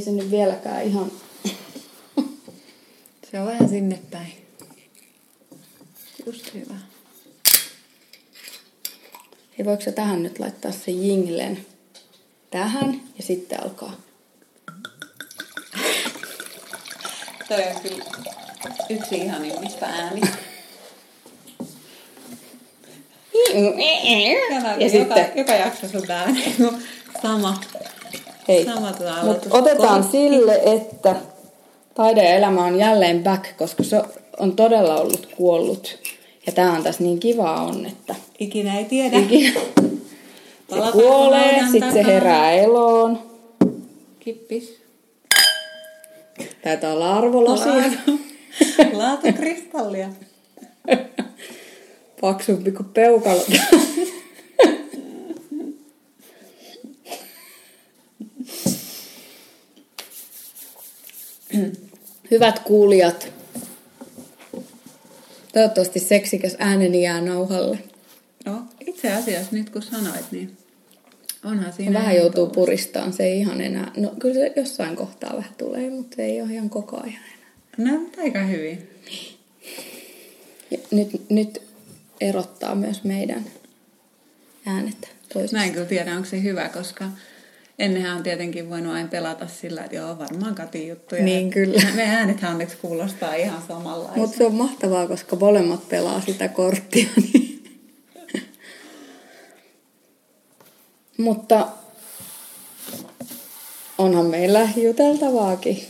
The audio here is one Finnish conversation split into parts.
Ei se nyt vieläkään ihan... Se on vähän sinne päin. Just hyvä. Ei voiko sä tähän nyt laittaa sen jinglen tähän ja sitten alkaa. Toi on kyllä yksi ihanimmista äänistä. Ja joka, sitten, joka jakso sun niinku sama. Hei, aloitus. otetaan Kol- sille, että taide ja elämä on jälleen back, koska se on todella ollut kuollut. Ja tää on tässä niin kivaa on, että Ikinä ei tiedä. ikinä se kuolee, sitten se herää eloon. Kippis. Taitaa olla arvolasia. Laatu. Laatukristallia. Paksumpi kuin peukalo. Hyvät kuulijat, toivottavasti seksikäs ääneni jää nauhalle. No, itse asiassa nyt kun sanoit, niin onhan siinä... Vähän joutuu tuo- puristaan, se ei ihan enää, no kyllä se jossain kohtaa vähän tulee, mutta se ei ole ihan koko ajan enää. No, aika hyvin. Ja nyt, nyt erottaa myös meidän äänet toisistaan. Mä en kyllä tiedä, onko se hyvä, koska ennenhän on tietenkin voinut aina pelata sillä, että joo, varmaan Katin juttuja. Niin, kyllä. Me äänethän onneksi kuulostaa ihan samanlaista. Mutta se on mahtavaa, koska molemmat pelaa sitä korttia. Niin. Mutta onhan meillä juteltavaakin.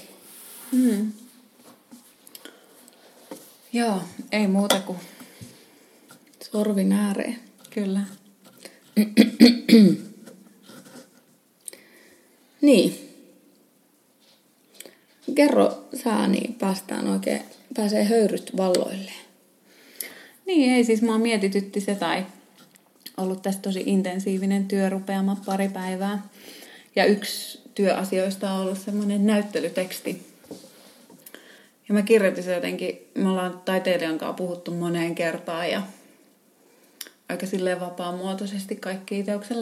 Hmm. Joo, ei muuta kuin Sorvin ääreen. kyllä. Niin. Kerro sä, niin päästään oikein, pääsee höyryt valloilleen. Niin, ei siis mua mietitytti se tai ollut tässä tosi intensiivinen työrupeama pari päivää. Ja yksi työasioista on ollut semmoinen näyttelyteksti. Ja mä kirjoitin se jotenkin, me ollaan taiteilijan kanssa puhuttu moneen kertaan ja aika silleen vapaamuotoisesti kaikki teoksen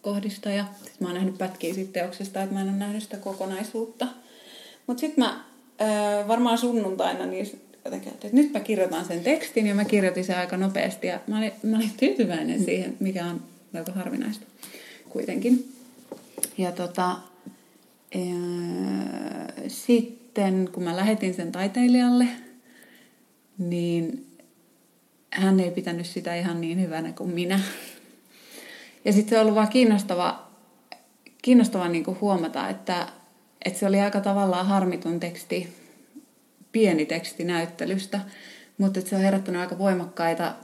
lähtökohdista. Ja sit mä oon nähnyt pätkiä siitä teoksesta, että mä en ole nähnyt sitä kokonaisuutta. Mutta sitten mä varmaan sunnuntaina niin jotenkin, että nyt mä kirjoitan sen tekstin ja mä kirjoitin sen aika nopeasti ja mä olin, mä olin tyytyväinen siihen, mikä on melko harvinaista kuitenkin. Ja tota, ää, sitten kun mä lähetin sen taiteilijalle, niin hän ei pitänyt sitä ihan niin hyvänä kuin minä. Ja sitten se on ollut vaan kiinnostava, kiinnostava niin kuin huomata, että, että se oli aika tavallaan harmiton teksti, pieni teksti näyttelystä, mutta että se on herättänyt aika voimakkaita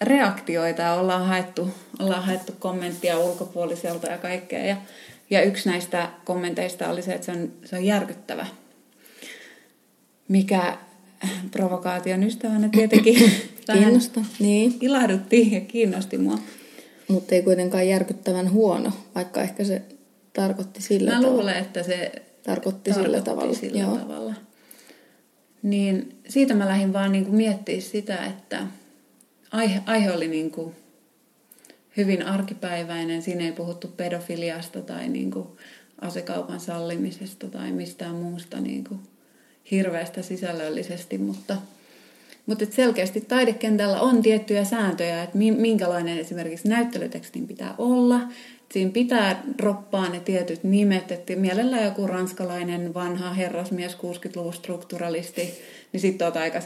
reaktioita ja ollaan haettu, ollaan haettu kommenttia ulkopuoliselta ja kaikkea. Ja, ja yksi näistä kommenteista oli se, että se on, se on järkyttävä, mikä provokaation ystävänä tietenkin vähän Kiinnosta. Niin. ilahdutti ja kiinnosti mua. Mutta ei kuitenkaan järkyttävän huono, vaikka ehkä se tarkoitti sillä Mä tavalla. luulen, että se Tarkoitti sillä tavalla, Sillä joo. tavalla. Niin siitä mä lähdin vaan niin miettimään sitä, että aihe, aihe oli niin kuin hyvin arkipäiväinen. Siinä ei puhuttu pedofiliasta tai niin kuin asekaupan sallimisesta tai mistään muusta niin kuin hirveästä sisällöllisesti, mutta, mutta selkeästi taidekentällä on tiettyjä sääntöjä, että mi- minkälainen esimerkiksi näyttelytekstin pitää olla. Siinä pitää droppaa ne tietyt nimet, että mielellään joku ranskalainen vanha herrasmies 60-luvun strukturalisti, niin sitten olet aika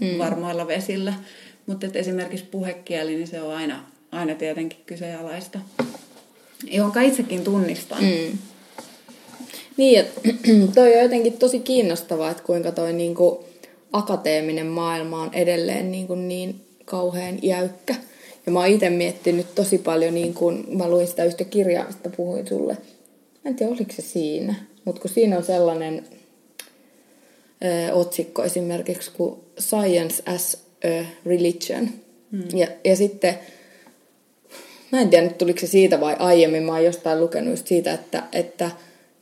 Hmm. varmoilla vesillä. Mutta esimerkiksi puhekieli, niin se on aina, aina tietenkin kyseenalaista, jonka itsekin tunnistan. Mm. Niin, että toi on jotenkin tosi kiinnostavaa, että kuinka toi niinku akateeminen maailma on edelleen niinku niin kauhean jäykkä. Ja mä oon itse miettinyt tosi paljon, niin kun mä luin sitä yhtä kirjaa, mistä puhuin sulle. Mä en tiedä, oliko se siinä. Mutta kun siinä on sellainen ö, otsikko esimerkiksi kuin Science as a Religion. Mm. Ja, ja sitten Mä en tiedä nyt tuliko se siitä vai aiemmin. Mä oon jostain lukenut siitä, että, että,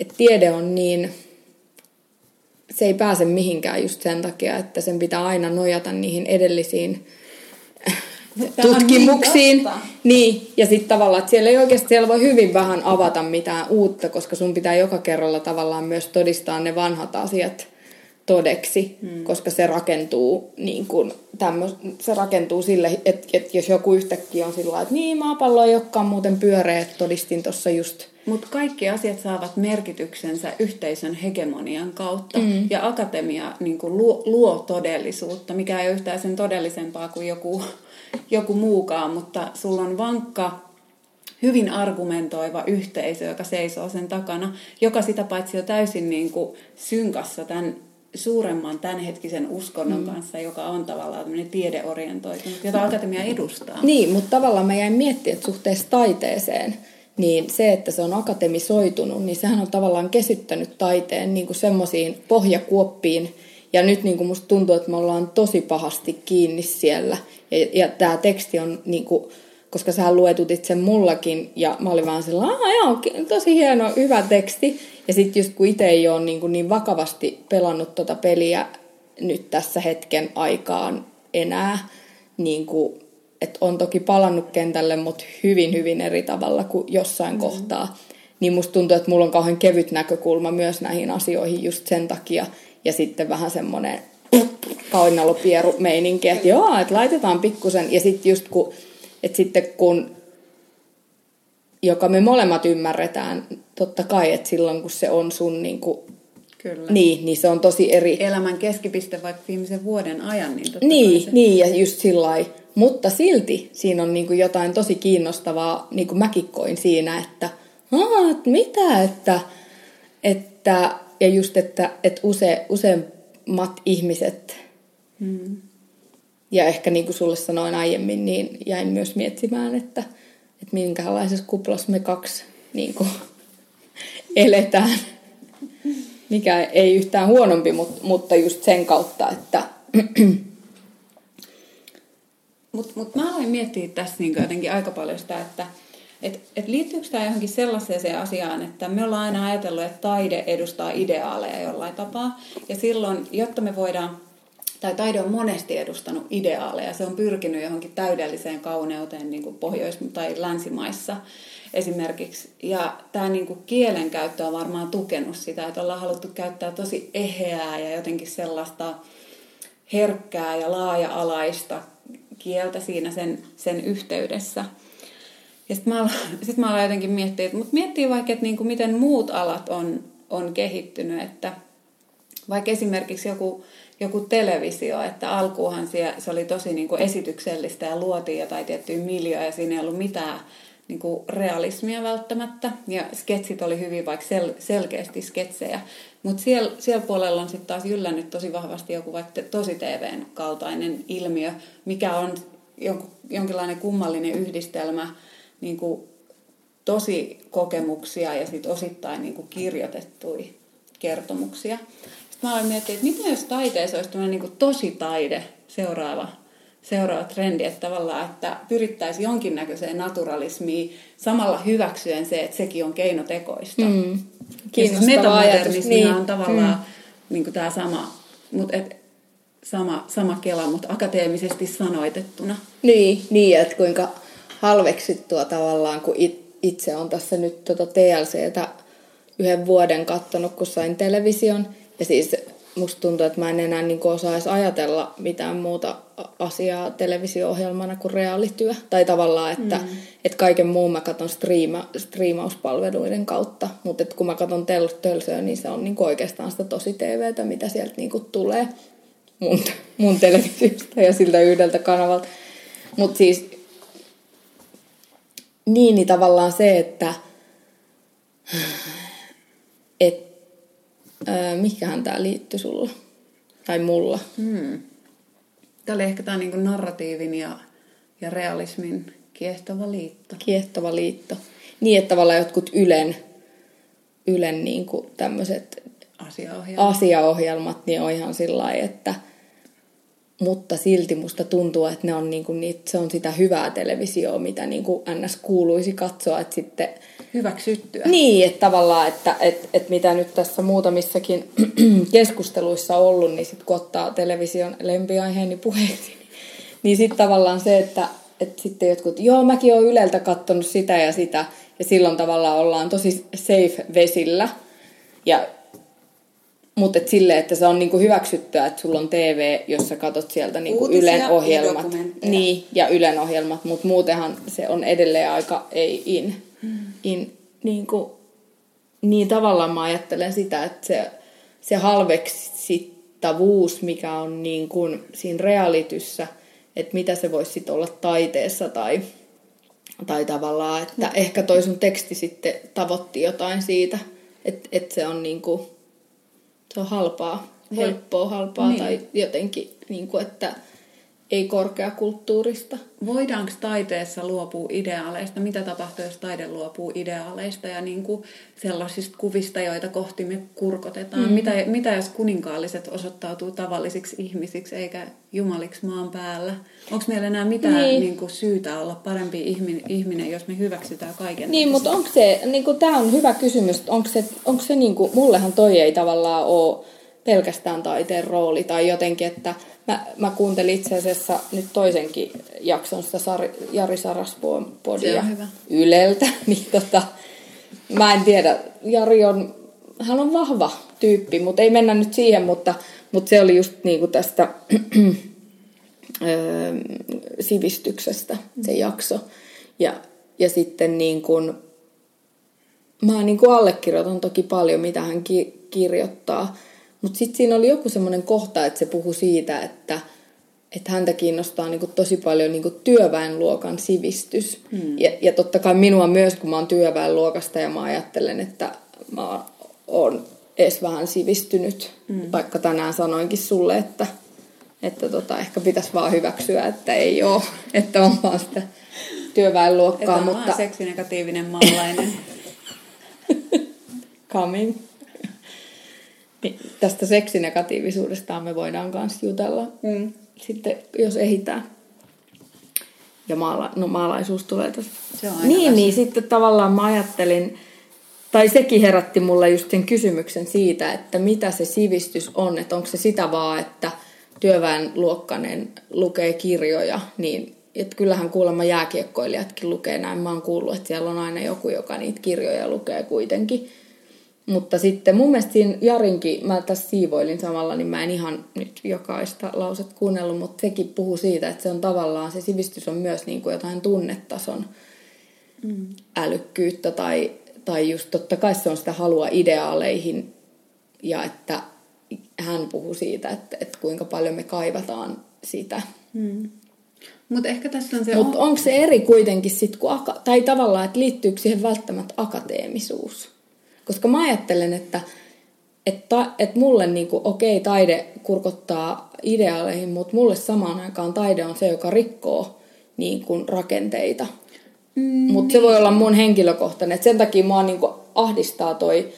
että tiede on niin... Se ei pääse mihinkään just sen takia, että sen pitää aina nojata niihin edellisiin Tämä on tutkimuksiin. niin. Niin, ja sitten tavallaan, että siellä ei oikeasti, siellä voi hyvin vähän avata mitään uutta, koska sun pitää joka kerralla tavallaan myös todistaa ne vanhat asiat todeksi, hmm. koska se rakentuu, niin kuin, tämmös, se rakentuu sille, että, että jos joku yhtäkkiä on sillä että niin maapallo ei olekaan muuten pyöreä, että todistin tuossa just Mutta kaikki asiat saavat merkityksensä yhteisön hegemonian kautta. Mm. Ja akatemia niin kuin luo, luo todellisuutta, mikä ei ole yhtään sen todellisempaa kuin joku, joku muukaan. Mutta sulla on vankka, hyvin argumentoiva yhteisö, joka seisoo sen takana, joka sitä paitsi on täysin niin kuin synkassa tämän suuremman tämänhetkisen uskonnon mm. kanssa, joka on tavallaan tämmöinen tiedeorientoitunut, jota akatemia edustaa. Niin, mutta tavallaan mä jäin miettimään, että suhteessa taiteeseen, niin se, että se on akatemisoitunut, niin sehän on tavallaan kesyttänyt taiteen niin kuin semmoisiin pohjakuoppiin. Ja nyt niin kuin musta tuntuu, että me ollaan tosi pahasti kiinni siellä. Ja, ja tämä teksti on, niin kuin, koska sä luetutit sen mullakin, ja mä olin vaan sellainen, joo, tosi hieno, hyvä teksti. Ja sitten just kun itse ei ole niin, kuin niin vakavasti pelannut tota peliä nyt tässä hetken aikaan enää, niin kuin että on toki palannut kentälle, mutta hyvin, hyvin eri tavalla kuin jossain mm. kohtaa. Niin musta tuntuu, että mulla on kauhean kevyt näkökulma myös näihin asioihin just sen takia. Ja sitten vähän semmoinen kainalopieru meininki, että joo, että laitetaan pikkusen. Ja sitten just kun, että sitten kun, joka me molemmat ymmärretään, totta kai, että silloin kun se on sun niin kuin, Kyllä. Niin, niin se on tosi eri. Elämän keskipiste vaikka viimeisen vuoden ajan. Niin, totta niin, se... niin, ja just sillä Mutta silti siinä on niin kuin jotain tosi kiinnostavaa, niin kuin mäkin koin siinä, että, että mitä, että, että ja just, että, että use, useimmat ihmiset, hmm. ja ehkä niin kuin sulle sanoin aiemmin, niin jäin myös miettimään, että, että minkälaisessa kuplassa me kaksi niin kuin, eletään mikä ei yhtään huonompi, mutta just sen kautta, että... Mutta mut mä aloin miettiä tässä niin jotenkin aika paljon sitä, että et, et liittyykö tämä johonkin sellaiseen asiaan, että me ollaan aina ajatellut, että taide edustaa ideaaleja jollain tapaa. Ja silloin, jotta me voidaan, tai taide on monesti edustanut ideaaleja, se on pyrkinyt johonkin täydelliseen kauneuteen niin kuin Pohjois- tai länsimaissa esimerkiksi. Ja tämä niin kuin kielenkäyttö on varmaan tukenut sitä, että ollaan haluttu käyttää tosi eheää ja jotenkin sellaista herkkää ja laaja-alaista kieltä siinä sen, sen yhteydessä. Ja sitten mä, sit mä aloin jotenkin miettiä, että, mutta miettii vaikka, että niin kuin miten muut alat on, on kehittynyt, että vaikka esimerkiksi joku, joku televisio, että alkuuhan se oli tosi niin kuin esityksellistä ja luotiin jotain tiettyjä miljoja ja siinä ei ollut mitään niin kuin realismia välttämättä. Ja sketsit oli hyvin vaikka sel- selkeästi sketsejä. Mutta siellä, siellä puolella on sitten taas yllännyt tosi vahvasti joku vaikka tosi TVn kaltainen ilmiö, mikä on jonkinlainen kummallinen yhdistelmä niin kuin tosi kokemuksia ja sitten osittain niin kuin kirjoitettuja kertomuksia. Sitten mä aloin miettiä, että mitä jos taiteessa olisi niin kuin tosi taide seuraava seuraava trendi, että tavallaan, että pyrittäisiin jonkinnäköiseen naturalismiin samalla hyväksyen se, että sekin on keinotekoista. Mm. Siis metamodernismi niin. on tavallaan mm. niin tämä sama, mutta et, sama, sama kela, mutta akateemisesti sanoitettuna. Niin, niin että kuinka halveksittua tavallaan, kun itse on tässä nyt tuota TLCtä yhden vuoden kattonut, kun sain television. Ja siis musta tuntuu, että mä en enää niin osaisi ajatella mitään muuta asiaa televisio-ohjelmana kuin reaalityö. Tai tavallaan, että, mm. että kaiken muun mä katson striima, striimauspalveluiden kautta. Mutta kun mä katson tel- tölsöä, niin se on niin oikeastaan sitä tosi TVtä, mitä sieltä niin tulee mun, mun televisiosta ja siltä yhdeltä kanavalta. Mutta siis niin, niin tavallaan se, että et, ää, mihinkähän tämä liittyy sulla tai mulla. Hmm. Tämä oli ehkä tämä niinku narratiivin ja, ja realismin kiehtova liitto. Kiehtova liitto. Niin, että tavallaan jotkut Ylen, Ylen niinku tämmöiset asiaohjelmat. asiaohjelmat, niin on ihan sillä että mutta silti musta tuntuu, että ne on niinku niitä, se on sitä hyvää televisioa, mitä niinku NS kuuluisi katsoa, että sitten hyväksyttyä. Niin, että tavallaan, että et, et mitä nyt tässä muutamissakin keskusteluissa on ollut, niin sitten kun ottaa television lempiaiheeni puheeksi, niin, niin sitten tavallaan se, että että sitten jotkut, joo mäkin olen Yleltä katsonut sitä ja sitä, ja silloin tavallaan ollaan tosi safe vesillä. Ja mutta et silleen, että se on niinku hyväksyttyä, että sulla on TV, jossa katot sieltä niinku Ylen ohjelmat. Ja niin, ja Ylen ohjelmat, mutta muutenhan se on edelleen aika ei in. Hmm. in niinku, niin tavallaan mä ajattelen sitä, että se, se halveksittavuus, mikä on niin kuin siinä realityssä, että mitä se voisi sitten olla taiteessa tai, tai tavallaan, että no. ehkä toi sun teksti sitten tavoitti jotain siitä, että, että se on niin kuin, se on halpaa, helppoa, halpaa niin. tai jotenkin, niin kuin, että ei korkeakulttuurista. Voidaanko taiteessa luopua ideaaleista? Mitä tapahtuu, jos taide luopuu ideaaleista ja niin kuin sellaisista kuvista, joita kohti me kurkotetaan? Mm. Mitä, mitä jos kuninkaalliset osoittautuu tavallisiksi ihmisiksi eikä jumaliksi maan päällä? Onko meillä enää mitään niin. Niin kuin, syytä olla parempi ihminen, ihminen, jos me hyväksytään kaiken? Niin, mutta onko se, niin kuin, tämä on hyvä kysymys, onko se, onko se niin kuin, mullehan toi ei tavallaan ole pelkästään taiteen rooli tai jotenkin, että Mä, mä kuuntelin itse asiassa nyt toisenkin jakson sitä Sari, Jari Sarasvuon podia Yleltä. Niin tota, mä en tiedä, Jari on, hän on vahva tyyppi, mutta ei mennä nyt siihen, mutta, mutta se oli just niinku tästä sivistyksestä se jakso. Ja, ja sitten niin kuin, mä niin kuin allekirjoitan toki paljon, mitä hän ki- kirjoittaa. Mutta sitten siinä oli joku semmoinen kohta, että se puhui siitä, että, että häntä kiinnostaa niinku tosi paljon niinku työväenluokan sivistys. Hmm. Ja, ja totta kai minua myös, kun mä oon työväenluokasta ja mä ajattelen, että mä oon edes vähän sivistynyt. Hmm. Vaikka tänään sanoinkin sulle, että, että tota, ehkä pitäisi vaan hyväksyä, että ei ole, että on vaan sitä työväenluokkaa. Että on mutta... seksinegatiivinen maalainen. Coming. Tästä seksinegatiivisuudesta me voidaan myös jutella mm. sitten, jos ehitään. Ja maala, no, maalaisuus tulee on niin, niin sitten tavallaan mä ajattelin, tai sekin herätti mulle just sen kysymyksen siitä, että mitä se sivistys on, että onko se sitä vaan, että työväenluokkainen lukee kirjoja, niin että kyllähän kuulemma jääkiekkoilijatkin lukee näin. Mä oon kuullut, että siellä on aina joku, joka niitä kirjoja lukee kuitenkin. Mutta sitten mun mielestä siinä Jarinkin, mä tässä siivoilin samalla, niin mä en ihan nyt jokaista lauset kuunnellut, mutta sekin puhuu siitä, että se on tavallaan, se sivistys on myös niin kuin jotain tunnetason mm. älykkyyttä tai, tai just totta kai se on sitä halua ideaaleihin ja että hän puhuu siitä, että, että kuinka paljon me kaivataan sitä. Mm. Mutta ehkä tässä on se... Mutta on... onko se eri kuitenkin sitten, tai tavallaan, että liittyykö siihen välttämättä akateemisuus? Koska mä ajattelen, että että, että mulle niin kuin, okei, okay, taide kurkottaa ideaaleihin, mutta mulle samaan aikaan taide on se, joka rikkoo niin kuin, rakenteita. Mm, mutta se voi olla mun henkilökohtainen. Et sen takia mua niin kuin, ahdistaa toi,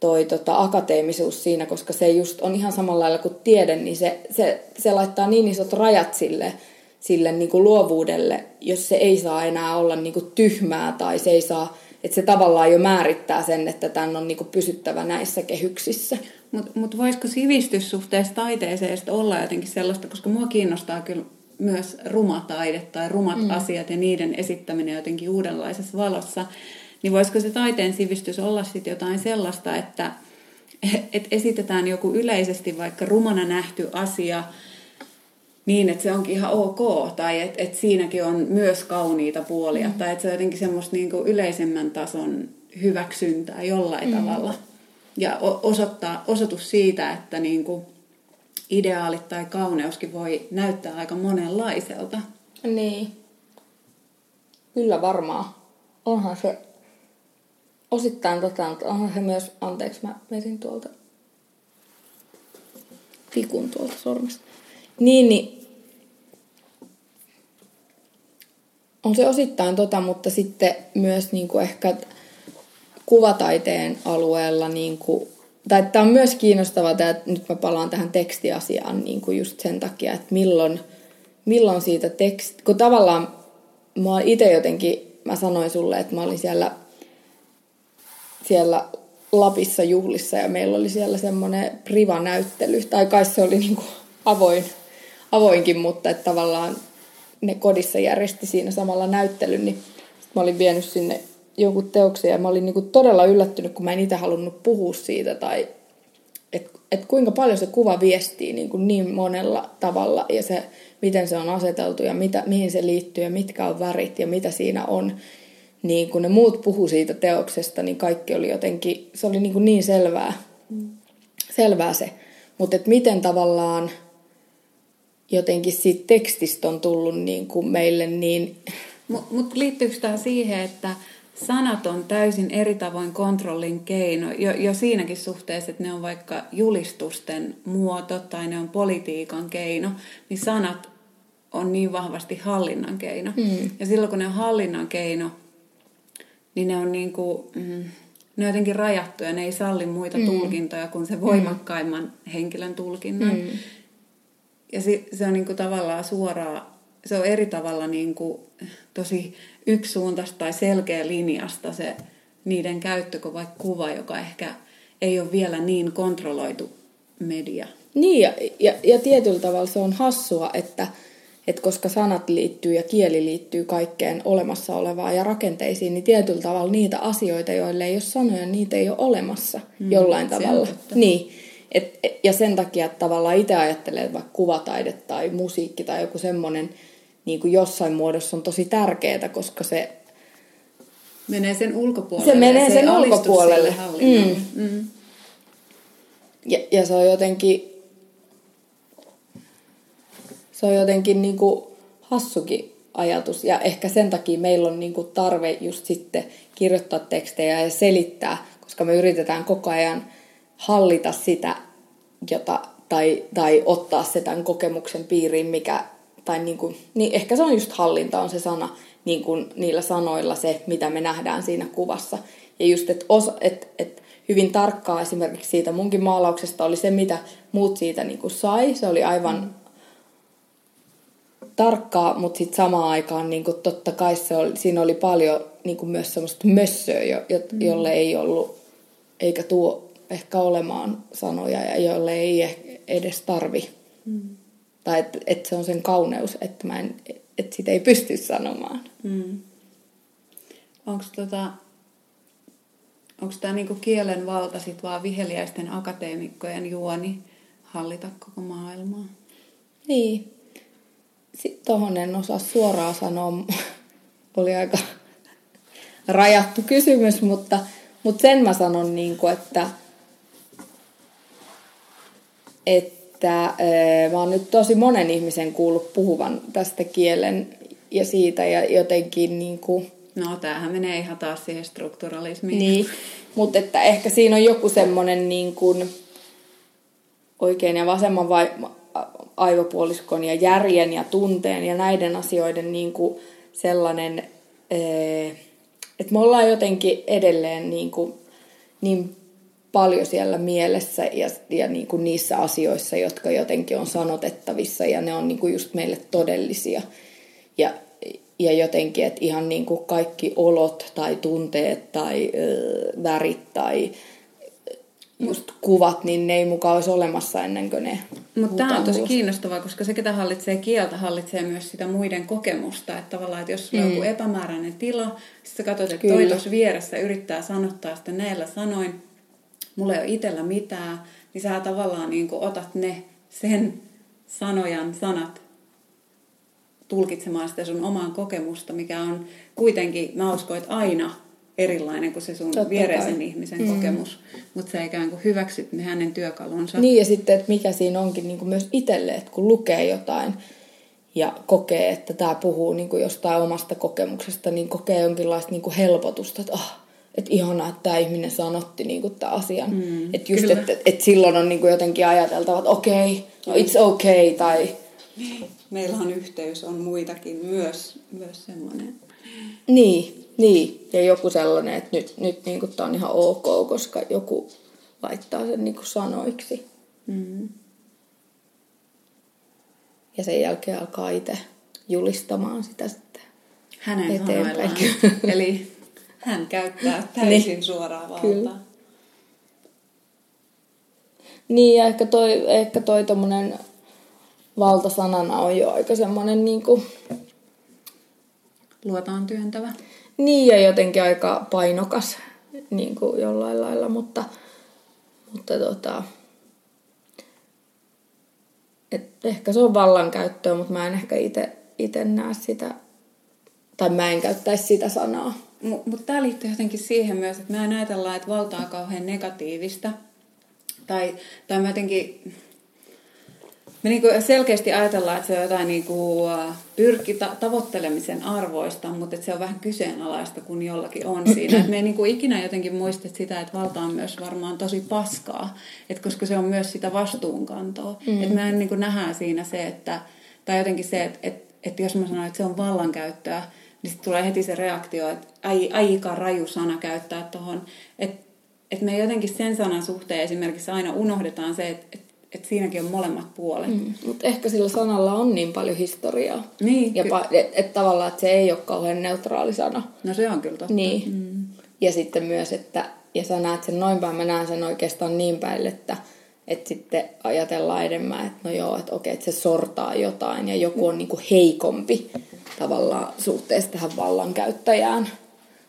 toi tota, akateemisuus siinä, koska se just on ihan samalla lailla kuin tiede, niin se, se, se laittaa niin isot rajat sille, sille niin kuin luovuudelle, jos se ei saa enää olla niin kuin, tyhmää tai se ei saa että se tavallaan jo määrittää sen, että tämän on niinku pysyttävä näissä kehyksissä. Mutta mut voisiko sivistys suhteessa taiteeseen olla jotenkin sellaista, koska mua kiinnostaa kyllä myös rumataide tai rumat mm. asiat ja niiden esittäminen jotenkin uudenlaisessa valossa, niin voisiko se taiteen sivistys olla sitten jotain sellaista, että et esitetään joku yleisesti vaikka rumana nähty asia – niin, että se onkin ihan ok, tai että et siinäkin on myös kauniita puolia, mm. tai että se on jotenkin semmoista niin kuin yleisemmän tason hyväksyntää jollain mm. tavalla. Ja osoittaa, osoitus siitä, että niin kuin ideaalit tai kauneuskin voi näyttää aika monenlaiselta. Niin. Kyllä varmaan. Onhan se osittain tota, mutta onhan se myös, anteeksi mä vesin tuolta tikun tuolta sormesta. Niin, niin. On se osittain tota, mutta sitten myös niin kuin ehkä kuvataiteen alueella, niin kuin, tai tämä on myös kiinnostavaa, että nyt mä palaan tähän tekstiasiaan niin kuin just sen takia, että milloin, milloin siitä teksti, kun tavallaan mä itse jotenkin, mä sanoin sulle, että mä olin siellä, siellä Lapissa juhlissa ja meillä oli siellä semmoinen priva-näyttely, tai kai se oli niin kuin avoin avoinkin, mutta että tavallaan ne kodissa järjesti siinä samalla näyttelyn, niin mä olin vienyt sinne joku teoksen ja mä olin niin kuin todella yllättynyt, kun mä en itse halunnut puhua siitä tai että et kuinka paljon se kuva viestii niin, kuin niin monella tavalla ja se, miten se on aseteltu ja mitä, mihin se liittyy ja mitkä on värit ja mitä siinä on. Niin kun ne muut puhu siitä teoksesta, niin kaikki oli jotenkin, se oli niin, kuin niin selvää, mm. selvää se. Mutta miten tavallaan jotenkin siitä tekstistä on tullut niin kuin meille niin... Mutta mut liittyykö tämä siihen, että sanat on täysin eri tavoin kontrollin keino, jo, jo siinäkin suhteessa, että ne on vaikka julistusten muoto tai ne on politiikan keino, niin sanat on niin vahvasti hallinnan keino. Mm. Ja silloin kun ne on hallinnan keino, niin ne on niin kuin, mm, ne on jotenkin rajattuja, ne ei salli muita mm. tulkintoja kuin se voimakkaimman mm. henkilön tulkinnan. Mm. Ja se, se on niin kuin tavallaan suoraan, se on eri tavalla niin kuin tosi yksisuuntaista tai selkeä linjasta se niiden käyttö kuin vaikka kuva, joka ehkä ei ole vielä niin kontrolloitu media. Niin, ja, ja, ja tietyllä tavalla se on hassua, että, että koska sanat liittyy ja kieli liittyy kaikkeen olemassa olevaan ja rakenteisiin, niin tietyllä tavalla niitä asioita, joille ei ole sanoja, niitä ei ole olemassa mm, jollain tavalla. Niin. Et, ja sen takia että tavallaan itse ajattelee, että vaikka kuvataide tai musiikki tai joku semmoinen niin kuin jossain muodossa on tosi tärkeää, koska se menee sen ulkopuolelle. Se menee sen ulkopuolelle. Mm. Mm. Ja, ja se on jotenkin se on jotenkin niin kuin hassukin ajatus. Ja ehkä sen takia meillä on niin kuin tarve just sitten kirjoittaa tekstejä ja selittää, koska me yritetään koko ajan hallita sitä, jota, tai, tai ottaa se tämän kokemuksen piiriin, mikä tai niin kuin, niin ehkä se on just hallinta on se sana, niin kuin niillä sanoilla se, mitä me nähdään siinä kuvassa. Ja just, että et, et hyvin tarkkaa esimerkiksi siitä munkin maalauksesta oli se, mitä muut siitä niin kuin sai. Se oli aivan mm. tarkkaa, mutta sitten samaan aikaan niin kuin totta kai se oli, siinä oli paljon niin kuin myös semmoista mössöä, jo, jo, mm. jolle ei ollut, eikä tuo ehkä olemaan sanoja ja jolle ei edes tarvi. Mm. Tai että et se on sen kauneus, että mä en, et sitä ei pysty sanomaan. Mm. Onko tota, onko tämä niinku kielen valta sit vaan viheliäisten akateemikkojen juoni hallita koko maailmaa? Niin. Sitten tohon en osaa suoraan sanoa. Oli aika rajattu kysymys, mutta, mutta sen mä sanon, niin kuin, että, että että mä oon nyt tosi monen ihmisen kuullut puhuvan tästä kielen ja siitä ja jotenkin niin kuin... No, tämähän menee ihan taas siihen strukturalismiin. Niin, mutta että ehkä siinä on joku semmoinen niin kuin oikein ja vasemman vai, aivopuoliskon ja järjen ja tunteen ja näiden asioiden niin kuin sellainen, että me ollaan jotenkin edelleen niin, kuin, niin paljon siellä mielessä ja, ja niin kuin niissä asioissa, jotka jotenkin on sanotettavissa ja ne on niin kuin just meille todellisia. Ja, ja jotenkin, että ihan niin kuin kaikki olot tai tunteet tai ö, värit tai just kuvat, niin ne ei mukaan olisi olemassa ennen kuin ne Mutta tämä on tosi ulos. kiinnostavaa, koska se, ketä hallitsee kieltä, hallitsee myös sitä muiden kokemusta. Että tavallaan, että jos sulla on mm. joku epämääräinen tila, sitten sä katsot, että Kyllä. toi tuossa vieressä yrittää sanottaa sitä näillä sanoin, mulla ei ole itsellä mitään, niin sä tavallaan niin kuin otat ne sen sanojan sanat tulkitsemaan sitä sun omaan kokemusta, mikä on kuitenkin, mä uskon, että aina erilainen kuin se sun Totta viereisen kai. ihmisen mm. kokemus, mutta sä ikään kuin hyväksyt ne hänen työkalunsa. Niin ja sitten, että mikä siinä onkin niin kuin myös itselle, että kun lukee jotain ja kokee, että tämä puhuu niin kuin jostain omasta kokemuksesta, niin kokee jonkinlaista niin kuin helpotusta, että oh, että ihanaa, että tämä ihminen sanotti niinku tämän asian. Mm, että just, että et silloin on niinku jotenkin ajateltava, että okei, okay, no it's okay, tai... Meillä on yhteys, on muitakin myös, myös semmoinen. Niin, niin, ja joku sellainen, että nyt, nyt niinku tämä on ihan ok, koska joku laittaa sen niinku sanoiksi. Mm. Ja sen jälkeen alkaa itse julistamaan sitä sitten Hänen eteenpäin. Eli hän käyttää täysin niin. suoraa valtaa. Kyllä. Niin, ja ehkä toi, ehkä toi tommonen valtasanana on jo aika semmoinen niin kuin luotaan työntävä. Niin, ja jotenkin aika painokas niin kuin jollain lailla, mutta, mutta tota, et ehkä se on vallankäyttöä, mutta mä en ehkä itse näe sitä, tai mä en käyttäisi sitä sanaa. Mutta mut tämä liittyy jotenkin siihen myös, että mä en ajatella, että valta on kauhean negatiivista. Tai, tai mä jotenkin, me niinku selkeästi ajatellaan, että se on jotain niinku pyrki ta- tavoittelemisen arvoista, mutta se on vähän kyseenalaista, kun jollakin on siinä. Et me ei niinku ikinä jotenkin muista sitä, että valta on myös varmaan tosi paskaa, et koska se on myös sitä vastuunkantoa. Mm. Et me niinku nähdään siinä se, että, tai jotenkin se, että et, et jos mä sanon, että se on vallankäyttöä, niin sitten tulee heti se reaktio, että ai, aika raju sana käyttää tuohon. Että et me jotenkin sen sanan suhteen esimerkiksi aina unohdetaan se, että et, et siinäkin on molemmat puolet. Mm, mutta ehkä sillä sanalla on niin paljon historiaa. Niin. Ja pa- et, et tavallaan, että se ei ole kauhean neutraali sana. No se on kyllä totta. Niin. Mm. Ja sitten myös, että ja sä näet sen noin päin, mä näen sen oikeastaan niin päin, että että sitten ajatellaan enemmän, että no joo, että okei, että se sortaa jotain ja joku on niinku heikompi tavallaan suhteessa tähän vallankäyttäjään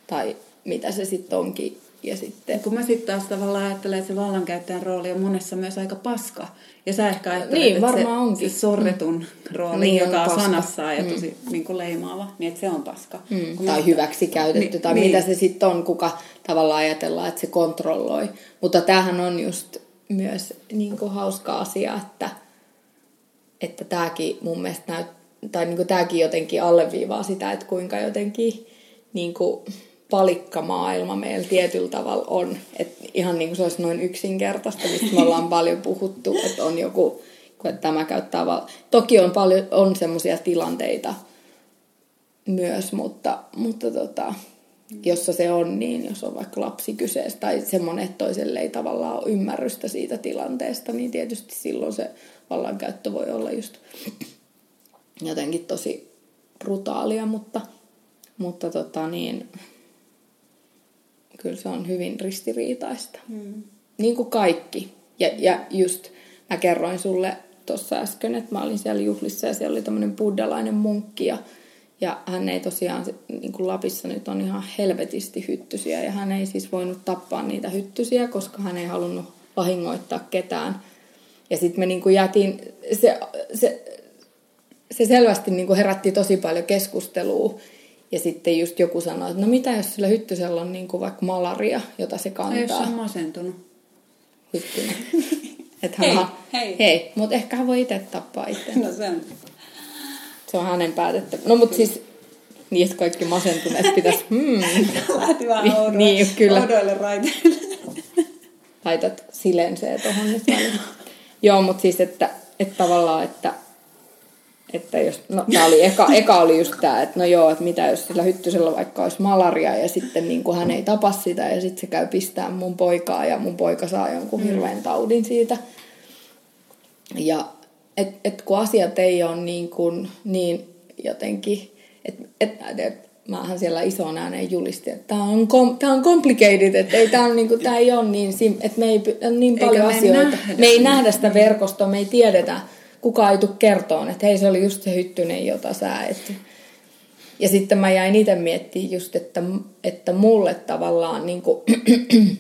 tai mitä se sitten onkin. Ja sitten... Kun mä sitten taas tavallaan ajattelen, että se vallankäyttäjän rooli on monessa myös aika paska. Ja sä ehkä ajattelet, niin, että se, onkin. se sorretun mm. rooli, niin, joka on, on sanassaan ja mm. tosi niin kuin leimaava, niin että se on paska. Mm. Tai mä... hyväksi käytetty, niin, tai niin. mitä se sitten on, kuka tavallaan ajatellaan, että se kontrolloi. Mutta tämähän on just myös niin kuin hauska asia, että että tämäkin mun mielestä näyt, tai niin kuin tämäkin jotenkin alleviivaa sitä, että kuinka jotenkin niin kuin palikkamaailma meillä tietyllä tavalla on. Että ihan niin kuin se olisi noin yksinkertaista, mistä me ollaan paljon puhuttu, että on joku, että tämä käyttää val... Toki on paljon, on semmoisia tilanteita myös, mutta, mutta tota, jossa se on niin, jos on vaikka lapsi kyseessä tai semmoinen, että toiselle ei tavallaan ole ymmärrystä siitä tilanteesta, niin tietysti silloin se vallankäyttö voi olla just jotenkin tosi brutaalia, mutta, mutta tota niin, kyllä se on hyvin ristiriitaista. Mm. Niin kuin kaikki. Ja, ja just mä kerroin sulle tuossa äsken, että mä olin siellä juhlissa ja siellä oli tämmöinen buddalainen munkki ja, ja hän ei tosiaan, niin kuin Lapissa nyt on ihan helvetisti hyttysiä ja hän ei siis voinut tappaa niitä hyttysiä, koska hän ei halunnut vahingoittaa ketään. Ja sitten me niin kuin jätin, se, se, se selvästi niin kuin herätti tosi paljon keskustelua. Ja sitten just joku sanoi, että no mitä jos sillä hyttysellä on niin kuin vaikka malaria, jota se kantaa. Ei, jos on masentunut. Hyttynen. Että hei, hän, hei. hei. mutta ehkä hän voi itse tappaa itse. No se on. Se on hänen päätettävä. No mutta siis niin, että kaikki masentuneet pitäisi... Hmm. Lähti vähän oudoille, niin, kyllä. oudoille raiteille. Laitat silensee tuohon nyt Joo, mutta siis, että, että tavallaan, että että jos, no tää oli eka, eka oli just tämä, että no joo, että mitä jos sillä hyttysellä vaikka olisi malaria ja sitten niin kuin hän ei tapa sitä ja sitten se käy pistää mun poikaa ja mun poika saa jonkun mm. hirveän taudin siitä. Ja et, et kun asiat ei ole niin, kuin, niin jotenkin, että et, et, mähän siellä ison ääneen julistin, että tämä on, kom, tää on complicated, että ei, tää on, niinku, tää ei ole niin, että me ei on niin paljon Eikä asioita. Me, me ei nähdä sitä verkostoa, me ei tiedetä, kukaan ei tule kertoon, että hei se oli just se hyttynen, jota sä et. Ja sitten mä jäin itse miettimään just, että, että mulle tavallaan niin kuin,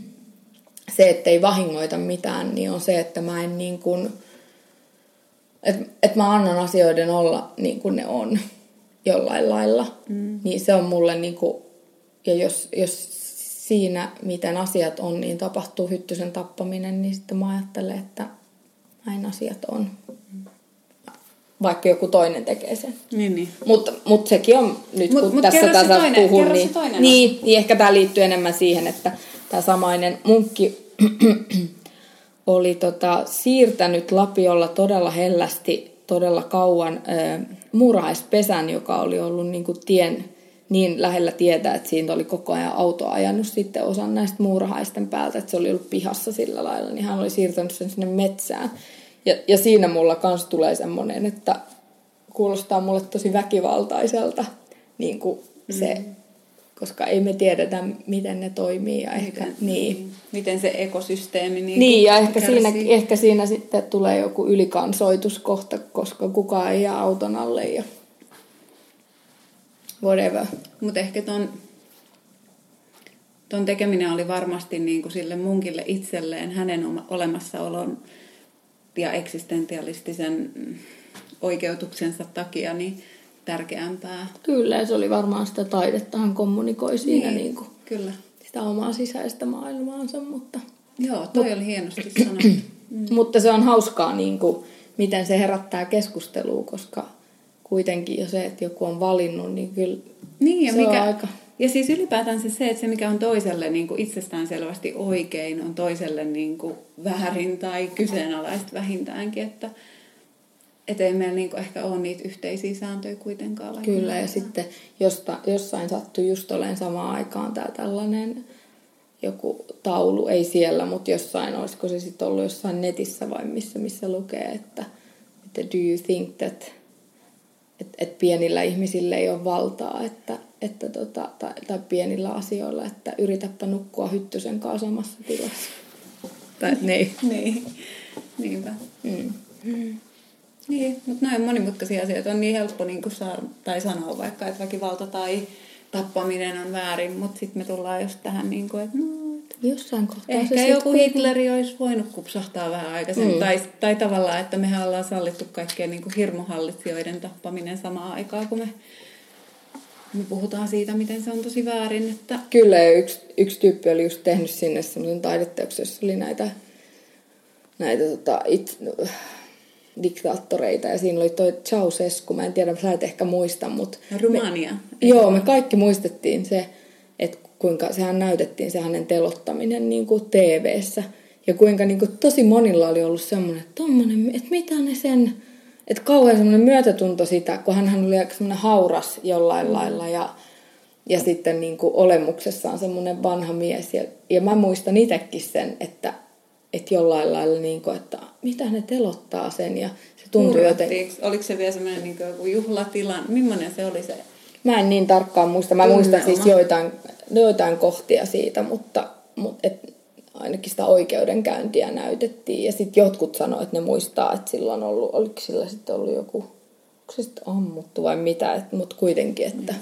se, että ei vahingoita mitään, niin on se, että mä en niin kuin, että, että mä annan asioiden olla niin kuin ne on jollain lailla. Mm. Niin se on mulle niin kuin, ja jos, jos siinä, miten asiat on, niin tapahtuu hyttysen tappaminen, niin sitten mä ajattelen, että näin asiat on vaikka joku toinen tekee sen. Niin, niin. Mutta mut sekin on nyt, mut, kun mut tässä tässä puhun, niin, niin, niin ehkä tämä liittyy enemmän siihen, että tämä samainen munkki oli tota, siirtänyt Lapiolla todella hellästi todella kauan ö, muurahaispesän, joka oli ollut niin kuin tien niin lähellä tietä, että siitä oli koko ajan auto ajanut sitten osan näistä muurahaisten päältä, että se oli ollut pihassa sillä lailla, niin hän oli siirtänyt sen sinne metsään. Ja, ja siinä mulla kans tulee semmoinen, että kuulostaa mulle tosi väkivaltaiselta niin kuin mm. se, koska ei me tiedetä, miten ne toimii. Ja ehkä, miten, niin. miten se ekosysteemi niin Niin, ja ehkä siinä, ehkä siinä sitten tulee joku ylikansoituskohta, koska kukaan ei jää auton alle. Ja whatever. Mutta ehkä ton, ton tekeminen oli varmasti niin kuin sille munkille itselleen, hänen olemassaolon ja eksistentialistisen oikeutuksensa takia niin tärkeämpää. Kyllä, ja se oli varmaan sitä taidetta, hän kommunikoi siinä niin. Niin kuin Kyllä. sitä omaa sisäistä maailmaansa, mutta... Joo, toi oli hienosti sanottu. Mm. Mutta se on hauskaa, niin kuin, miten se herättää keskustelua, koska kuitenkin jo se, että joku on valinnut, niin kyllä Niin, ja, se mikä, on aika... ja siis ylipäätään se, se, että se mikä on toiselle niin kuin itsestään selvästi oikein, on toiselle niin kuin väärin tai kyseenalaista vähintäänkin, että et ei meillä niin kuin ehkä ole niitä yhteisiä sääntöjä kuitenkaan. Kyllä, ja sitten josta, jossain sattui just olemaan samaan aikaan tämä tällainen joku taulu, ei siellä, mutta jossain, olisiko se sitten ollut jossain netissä vai missä, missä lukee, että, että do you think that, että, että pienillä ihmisillä ei ole valtaa, että, että tota, tai, tai pienillä asioilla, että yritäpä nukkua hyttysen kanssa samassa tilassa. Tai ei. Niin, niinpä. Mm. Niin, mutta näin monimutkaisia asioita on niin helppo niin kuin saa, tai sanoa vaikka, että väkivalta tai tappaminen on väärin, mutta sitten me tullaan just tähän, niin kuin, että no, et Jossain kohtaa ehkä se joku kuitenkin- Hitleri olisi voinut kupsahtaa vähän aikaisemmin, Mm. tai, tai tavallaan, että mehän ollaan sallittu kaikkien niin hirmuhallitsijoiden tappaminen samaan aikaan, kun me, me puhutaan siitä, miten se on tosi väärin, että Kyllä, ja yksi, yksi tyyppi oli just tehnyt sinne semmoisen taideteoksen, jossa oli näitä, näitä tota, it, diktaattoreita, ja siinä oli toi Ceausescu, mä en tiedä, sä et ehkä muista, mutta... Rumania. Me, joo, me kaikki muistettiin se, että kuinka sehän näytettiin se hänen telottaminen niin kuin TV-ssä, ja kuinka niin kuin, tosi monilla oli ollut semmoinen, että tommonen, että mitä ne sen... Että kauhean semmoinen myötätunto sitä, kun hän oli aika semmoinen hauras jollain lailla, ja ja sitten niin kuin olemuksessaan semmoinen vanha mies. Ja, ja mä muistan itsekin sen, että, että jollain lailla, niin kuin, että mitä ne telottaa sen. Ja se tuntui jotenkin. Hurrattiinko? Oliko se vielä semmoinen niin joku juhlatilan? Millainen se oli se? Mä en niin tarkkaan muista. Mä Tunnelma. muistan siis joitain, joitain kohtia siitä, mutta, mutta et, ainakin sitä oikeudenkäyntiä näytettiin. Ja sitten jotkut sanoivat, että ne muistaa, että sillä on ollut, oliko sillä sitten ollut joku, onko se sitten ammuttu vai mitä, mutta kuitenkin, että,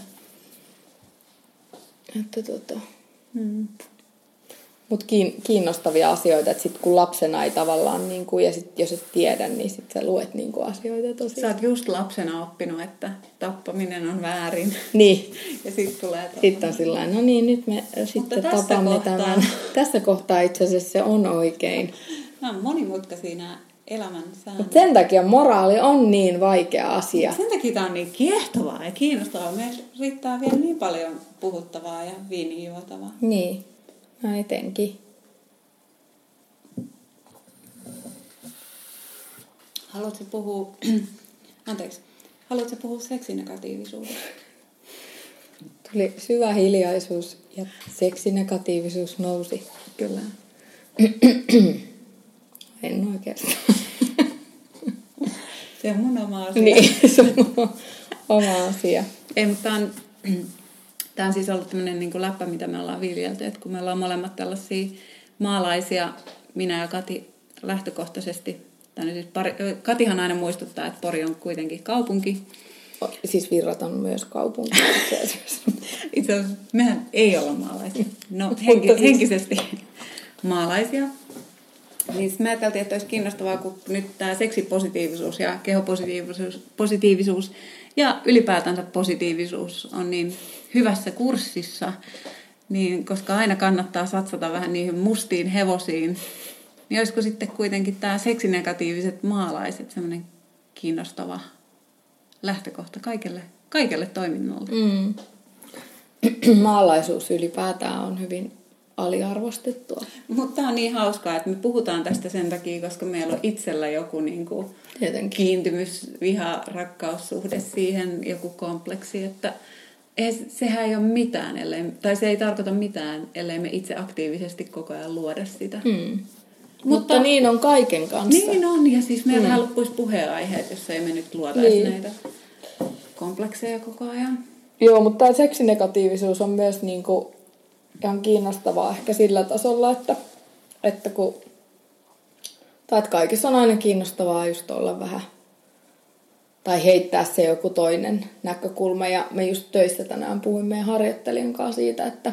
että tota, Hmm. Mutta kiinnostavia asioita, että sit kun lapsena ei tavallaan, niin kuin, ja sit jos et tiedä, niin sit sä luet niin kuin asioita tosi. Sä oot just lapsena oppinut, että tappaminen on väärin. Niin, Ja sitten tulee to- sitten on sillä no niin, nyt me sitten tässä tapamme kohtaa- tämän. Tässä kohtaa itse asiassa se on oikein. Nämä on monimutkaisia nämä elämän säännöt. Mutta sen takia moraali on niin vaikea asia. Sen takia tämä on niin kiehtovaa ja kiinnostavaa. Meillä riittää vielä niin paljon puhuttavaa ja viinijuotavaa. Niin, no etenkin. Haluatko puhua, anteeksi, haluatko puhua seksinegatiivisuudesta? Tuli syvä hiljaisuus ja seksinegatiivisuus nousi. Kyllä. En oikeastaan. Se on mun oma asia. niin, se on oma asia. Ei, mutta on, tämä on siis ollut tämmöinen niin läppä, mitä me ollaan viljelty. Että kun me ollaan molemmat tällaisia maalaisia, minä ja Kati lähtökohtaisesti, tai nyt siis pari, Katihan aina muistuttaa, että Pori on kuitenkin kaupunki. Siis virrat on myös kaupunki itse asiassa. Itse asiassa mehän ei olla maalaisia. No henki, siis- henkisesti maalaisia. Niin me ajateltiin, että olisi kiinnostavaa, kun nyt tämä seksipositiivisuus ja kehopositiivisuus positiivisuus ja ylipäätänsä positiivisuus on niin hyvässä kurssissa, niin koska aina kannattaa satsata vähän niihin mustiin hevosiin, niin olisiko sitten kuitenkin tämä seksinegatiiviset maalaiset semmoinen kiinnostava lähtökohta kaikelle, kaikelle toiminnalle. Mm. Maalaisuus ylipäätään on hyvin aliarvostettua. Mutta tämä on niin hauskaa, että me puhutaan tästä sen takia, koska meillä on itsellä joku niin kuin Tietenkin. kiintymys, viha, rakkaussuhde siihen, joku kompleksi, että eihän- sehän ei ole mitään, ellei, tai se ei tarkoita mitään, ellei me itse aktiivisesti koko ajan luoda sitä. Mm. Mutta, Mutta- niin on kaiken kanssa. Niin on, ja siis meillähän mm. loppuisi puheenaiheet, jos ei me nyt luotaisi Niin. niin. näitä komplekseja koko ajan. Joo, mutta tämä seksinegatiivisuus on myös niinku ihan kiinnostavaa ehkä sillä tasolla, että, että kun, tai että kaikissa on aina kiinnostavaa just olla vähän tai heittää se joku toinen näkökulma. Ja me just töissä tänään puhuimme meidän harjoittelijan kanssa siitä, että,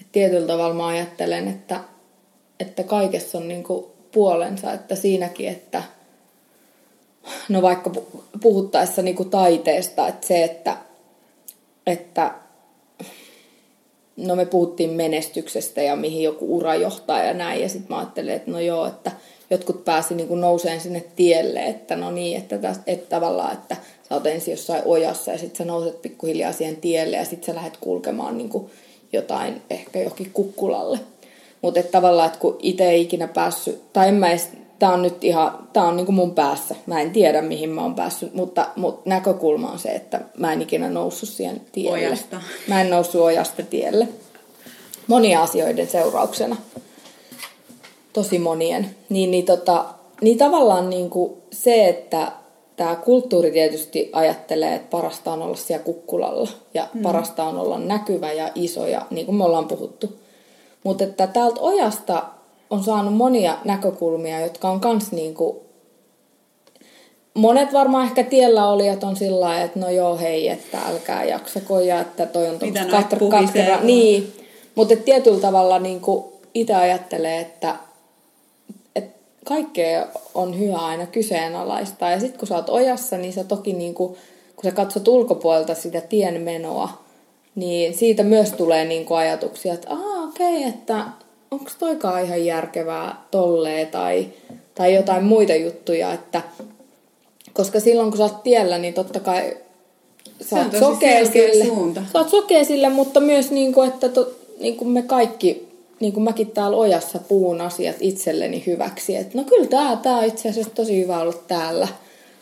että tietyllä tavalla mä ajattelen, että, että kaikessa on niin puolensa, että siinäkin, että no vaikka puhuttaessa niin taiteesta, että se, että, että no me puhuttiin menestyksestä ja mihin joku ura johtaa ja näin, ja sitten mä ajattelin, että no joo, että jotkut pääsi niin kuin nouseen sinne tielle, että no niin, että, täs, että tavallaan, että sä oot ensin jossain ojassa ja sitten sä nouset pikkuhiljaa siihen tielle ja sitten sä lähdet kulkemaan niin kuin jotain, ehkä johonkin kukkulalle. Mutta että tavallaan, että kun itse ei ikinä päässyt, tai en mä edes, tää on nyt ihan, tää on niin kuin mun päässä. Mä en tiedä, mihin mä oon päässyt, mutta, mutta näkökulma on se, että mä en ikinä noussut siihen tielle. Ojasta. Mä en noussut ojasta tielle. Monia asioiden seurauksena tosi monien, niin, niin, tota, niin tavallaan niin kuin se, että tämä kulttuuri tietysti ajattelee, että parasta on olla siellä kukkulalla ja mm. parasta on olla näkyvä ja iso ja niin kuin me ollaan puhuttu. Mutta että täältä ojasta on saanut monia näkökulmia, jotka on kans niin kuin Monet varmaan ehkä tiellä olijat on sillä lailla, että no joo hei, että älkää jaksako ja että toi on tuommoista katkera. Niin, mutta tietyllä tavalla niin itse ajattelee, että kaikkea on hyvä aina kyseenalaistaa. Ja sitten kun sä oot ojassa, niin sä toki niin kuin, kun sä katsot ulkopuolelta sitä tien menoa, niin siitä myös tulee niin kuin ajatuksia, että aa okei, okay, että onko toikaan ihan järkevää tolleen tai, tai jotain muita juttuja, että koska silloin kun sä oot tiellä, niin totta kai sä oot sokea sille, suunta. sä oot sokea sille, mutta myös niin kuin, että to, niin kuin me kaikki niin kuin mäkin täällä ojassa puun asiat itselleni hyväksi. Että no kyllä tää, tää on itse asiassa tosi hyvä olla täällä,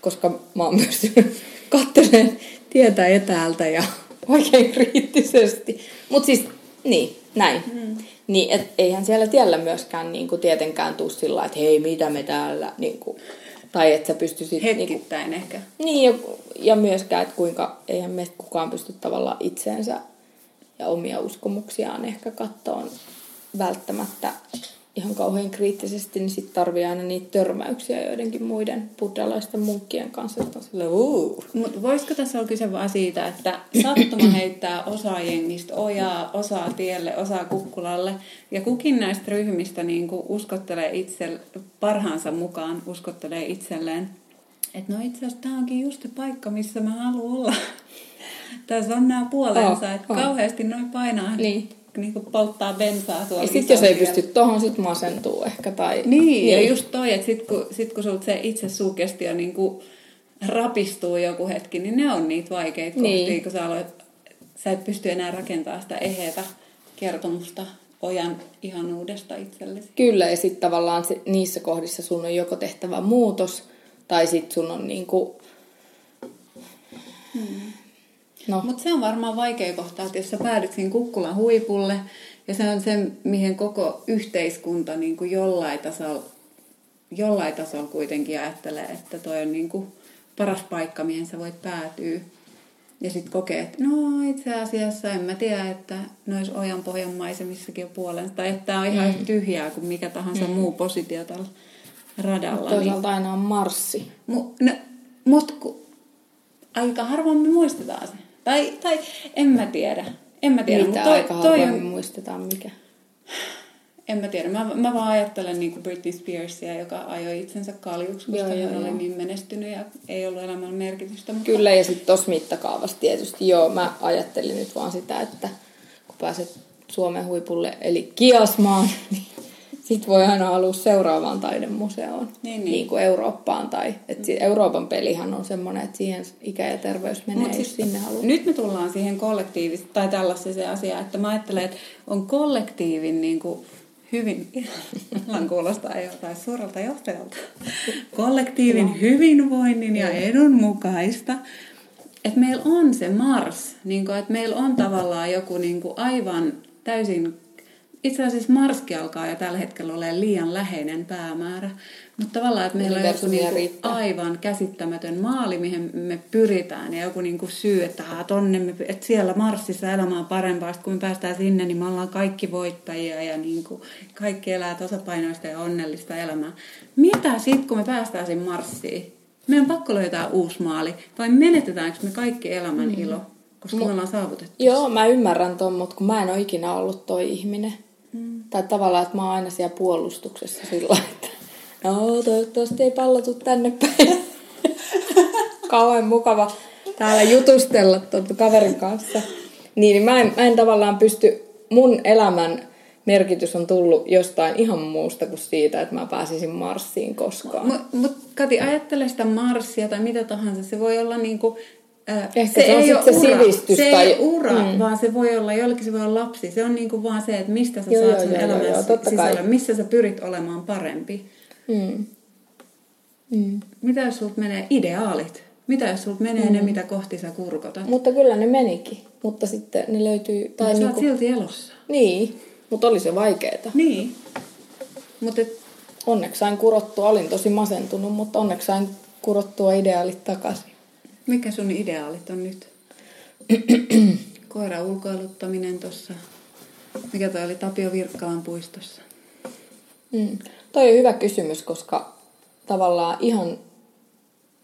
koska mä oon myös kattelen tietä etäältä ja oikein kriittisesti. Mutta siis, niin, näin. Mm. Niin, et eihän siellä tiellä myöskään niin kuin tietenkään tuu sillä että hei, mitä me täällä, niin kuin, tai että sä pystyisit... Hetkittäin niin kuin, ehkä. Niin, ja, ja myöskään, että kuinka, eihän meistä kukaan pysty tavallaan itseensä ja omia uskomuksiaan ehkä kattoon välttämättä ihan kauhean kriittisesti, niin sitten tarvii aina niitä törmäyksiä joidenkin muiden buddhalaisten munkkien kanssa, Mutta voisiko tässä olla kyse vaan siitä, että sattuma heittää osaa jengistä ojaa, osaa tielle, osaa kukkulalle, ja kukin näistä ryhmistä niin uskottelee itse, parhaansa mukaan uskottelee itselleen, että no itse asiassa tämä onkin just se paikka, missä mä haluan olla. Tässä on nämä puolensa, oh, että oh. kauheasti noin painaa niin niin polttaa bensaa tuolla. Ja sitten jos ei pysty tohon, sit masentuu ehkä. Tai... Niin, niin, ja just toi, että sit kun, sit kun sulta se itse sugestio niin kuin rapistuu joku hetki, niin ne on niitä vaikeita niin. kohtia, kun sä, aloit, sä et pysty enää rakentamaan sitä eheitä kertomusta ojan ihanuudesta itsellesi. Kyllä, ja sitten tavallaan se, niissä kohdissa sun on joko tehtävä muutos, tai sitten sun on niinku... Hmm No. Mutta se on varmaan vaikea kohta, että jos sä päädyt siinä kukkulan huipulle, ja se on se, mihin koko yhteiskunta niin kuin jollain, tasolla, jollain tasolla kuitenkin ajattelee, että toi on niin kuin paras paikka, mihin sä voit päätyä. Ja sitten kokee, että no itse asiassa en mä tiedä, että nois ojan pohjan maisemissakin on puolensa. Tai että tämä on ihan mm. tyhjää kuin mikä tahansa mm. muu positio tällä radalla. Mutta toisaalta niin... aina on marssi. Mutta no, mut, aika harvoin me muistetaan se. Tai, tai en mä tiedä. En mä tiedä. Mitä toi, aika toi on... muistetaan mikä? En mä tiedä. Mä, mä vaan ajattelen niin kuin Britney Spearsia, joka ajoi itsensä kaljuksi, koska joo, hän joo, oli joo. niin menestynyt ja ei ollut elämällä merkitystä. Mutta... Kyllä, ja sitten tuossa mittakaavassa tietysti. Joo, mä ajattelin nyt vaan sitä, että kun pääset Suomen huipulle, eli Kiasmaan, niin sitten voi aina alua seuraavaan taidemuseoon, niin, niin. niin kuin Eurooppaan. Tai, et Euroopan pelihan on semmoinen, että siihen ikä ja terveys menee, Mut jos sinne haluaa. Nyt me tullaan siihen kollektiivisesti, tai tällaiseen asiaan, että mä ajattelen, että on kollektiivin niin kuin hyvin, ihan kuulostaa jotain suurelta johtajalta, kollektiivin no. hyvinvoinnin ja edun mukaista, että meillä on se Mars, niin kuin, että meillä on tavallaan joku niin kuin aivan täysin itse asiassa Marski alkaa jo tällä hetkellä olla liian läheinen päämäärä. Mutta tavallaan, että meillä on joku niinku aivan käsittämätön maali, mihin me pyritään. Ja joku niinku syy, että, tonne me, että siellä Marsissa elämä on parempaa. Sitten kun me päästään sinne, niin me ollaan kaikki voittajia ja niinku kaikki elää tasapainoista ja onnellista elämää. Mitä sitten, kun me päästään sinne Marsiin? Meidän on pakko löytää uusi maali. Vai menetetäänkö me kaikki elämän mm. ilo, koska me ollaan saavutettu? Joo, mä ymmärrän ton, mutta kun mä en ole ikinä ollut toi ihminen. Tai tavallaan, että mä oon aina siellä puolustuksessa sillä että no toivottavasti ei pallotu tänne päin. Kauhean mukava täällä jutustella tuon kaverin kanssa. Niin mä en, mä en tavallaan pysty, mun elämän merkitys on tullut jostain ihan muusta kuin siitä, että mä pääsisin Marsiin koskaan. Mutta mut, Kati, ajattele sitä Marsia tai mitä tahansa. Se voi olla niinku, äh, Ehkä se, se ei ole se ura. sivistys. Se tai... ei ura, mm. vaan se voi olla, jollekin se voi olla lapsi. Se on niinku vaan se, että mistä sä joo, saat sun elämässä sisällä, missä sä pyrit olemaan parempi. Mm. Mm. Mitä jos sulta menee ideaalit? Mitä jos sulta menee mm. ne, mitä kohti sä kurkotat? Mutta kyllä ne menikin. Mutta sitten ne löytyy... Tai Mutta niinku... sä oot silti elossa. Niin, mutta oli se vaikeeta. Niin. Mut et... Onneksi sain kurottua, olin tosi masentunut, mutta onneksi sain kurottua ideaalit takaisin. Mikä sun ideaalit on nyt? Koira ulkoiluttaminen tuossa. Mikä toi oli Tapio Virkkalan puistossa? Mm. Toi on hyvä kysymys, koska tavallaan ihan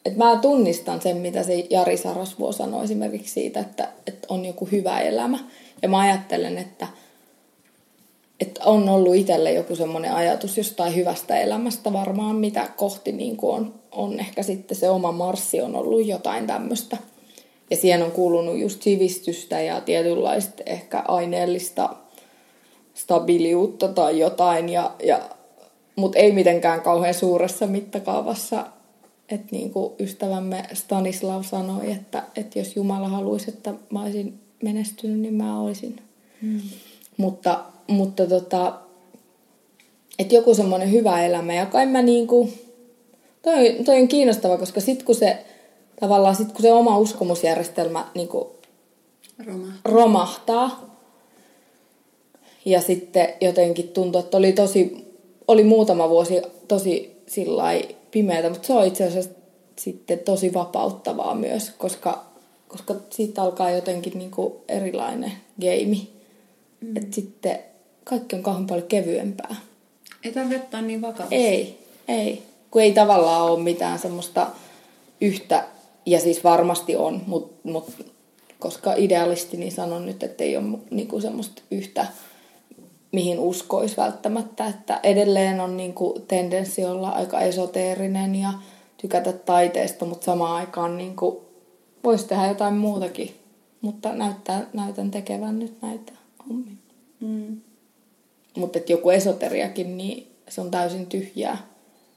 et mä tunnistan sen, mitä se Jari Sarasvuo sanoi esimerkiksi siitä, että, että on joku hyvä elämä. Ja mä ajattelen, että, että on ollut itselle joku semmoinen ajatus jostain hyvästä elämästä varmaan, mitä kohti niin kuin on, on ehkä sitten se oma marssi on ollut jotain tämmöistä. Ja siihen on kuulunut just sivistystä ja tietynlaista ehkä aineellista stabiliutta tai jotain, ja, ja, mutta ei mitenkään kauhean suuressa mittakaavassa että niin kuin ystävämme Stanislav sanoi, että, että jos Jumala haluaisi, että mä olisin menestynyt, niin mä olisin. Hmm. Mutta, mutta tota, että joku semmoinen hyvä elämä, ja kai mä niin kuin, toi, toi on kiinnostava, koska sit kun se tavallaan sit kun se oma uskomusjärjestelmä niin kuin romahtaa. romahtaa, ja sitten jotenkin tuntui, että oli tosi, oli muutama vuosi tosi sillä pimeätä, mutta se on itse asiassa sitten tosi vapauttavaa myös, koska, koska siitä alkaa jotenkin niin kuin erilainen geimi. Mm. Että sitten kaikki on kauhean paljon kevyempää. Ei tarvitse ottaa niin vakavasti. Ei, ei. Kun ei tavallaan ole mitään semmoista yhtä, ja siis varmasti on, mutta mut, koska idealisti, niin sanon nyt, että ei ole niinku semmoista yhtä mihin uskoisi välttämättä, että edelleen on niin kuin tendenssi olla aika esoteerinen ja tykätä taiteesta, mutta samaan aikaan niin kuin voisi tehdä jotain muutakin, mutta näyttää, näytän tekevän nyt näitä hommia. Mm. Mutta joku esoteriakin, niin se on täysin tyhjää,